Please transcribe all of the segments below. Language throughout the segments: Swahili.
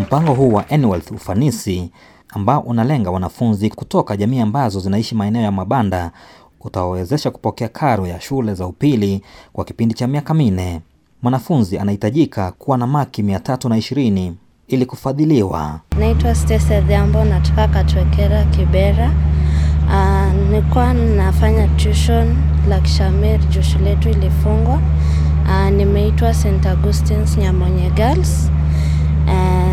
Mpango huu wa N-Wealth ufanisi ambao unalenga wanafunzi kutoka jamii ambazo zinaishi maeneo ya mabanda utawawezesha kupokea karo ya shule za upili kwa kipindi cha miaka minne. Mwanafunzi anahitajika kuwa na maki mia tatu na ishirini ili kufadhiliwa. Naitwa Stacy Adhiambo, natoka Katwekera, Kibera. Uh, nilikuwa nafanya tuition Lakishamir juu shule yetu ilifungwa. Uh, nimeitwa St Augustine's Nyamonye Girls. Uh,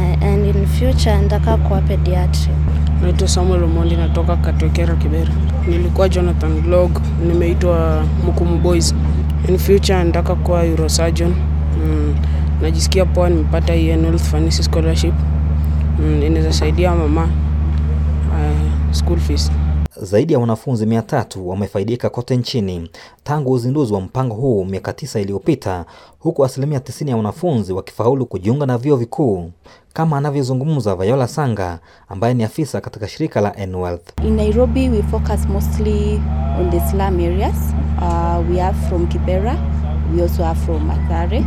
in future nataka kuwa pediatri. Naitwa Samuel Omondi, natoka Katokera, Kibera. Nilikuwa Jonathan Glog, nimeitwa Mukumu Boys. In future nataka kuwa Eurosurgeon. Mm, najisikia poa, nimepata hii N-Wealth Fanisi Scholarship. Mm, inaweza saidia mama uh, school fees. Zaidi ya wanafunzi mia tatu wamefaidika kote nchini tangu uzinduzi wa mpango huu miaka tisa iliyopita, huku asilimia tisini ya wanafunzi wakifaulu kujiunga na vyuo vikuu, kama anavyozungumza Viola Sanga ambaye ni afisa katika shirika la N-Wealth. In Nairobi, we focus mostly on the slum areas. Uh, we are from Kibera. We also are from Mathare.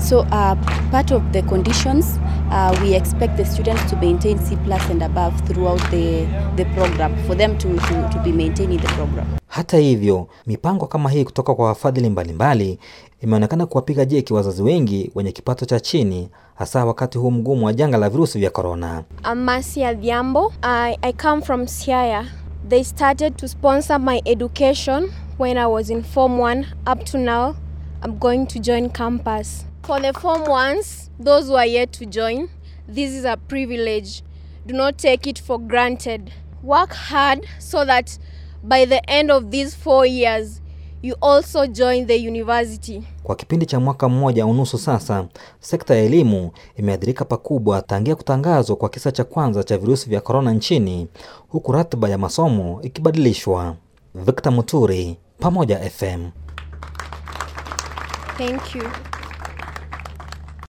So uh, part of the conditions, uh, we expect the students to maintain C plus and above throughout the, the program for them to, to, to be maintaining the program. Hata hivyo, mipango kama hii kutoka kwa wafadhili mbalimbali imeonekana kuwapiga jeki wazazi wengi wenye kipato cha chini, hasa wakati huu mgumu wa janga la virusi vya korona. I'm Mercy Adhiambo. I, I come from Siaya. They started to sponsor my education when I was in Form 1 up to now. I'm going to join campus. For the Form 1s, those who are yet to join, this is a privilege. Do not take it for granted. Work hard so that by the end of these four years, you also join the university. Kwa kipindi cha mwaka mmoja unusu sasa, sekta ya elimu imeathirika pakubwa tangia kutangazwa kwa kisa cha kwanza cha virusi vya korona nchini, huku ratiba ya masomo ikibadilishwa. Victor Muturi, Pamoja FM. Thank you.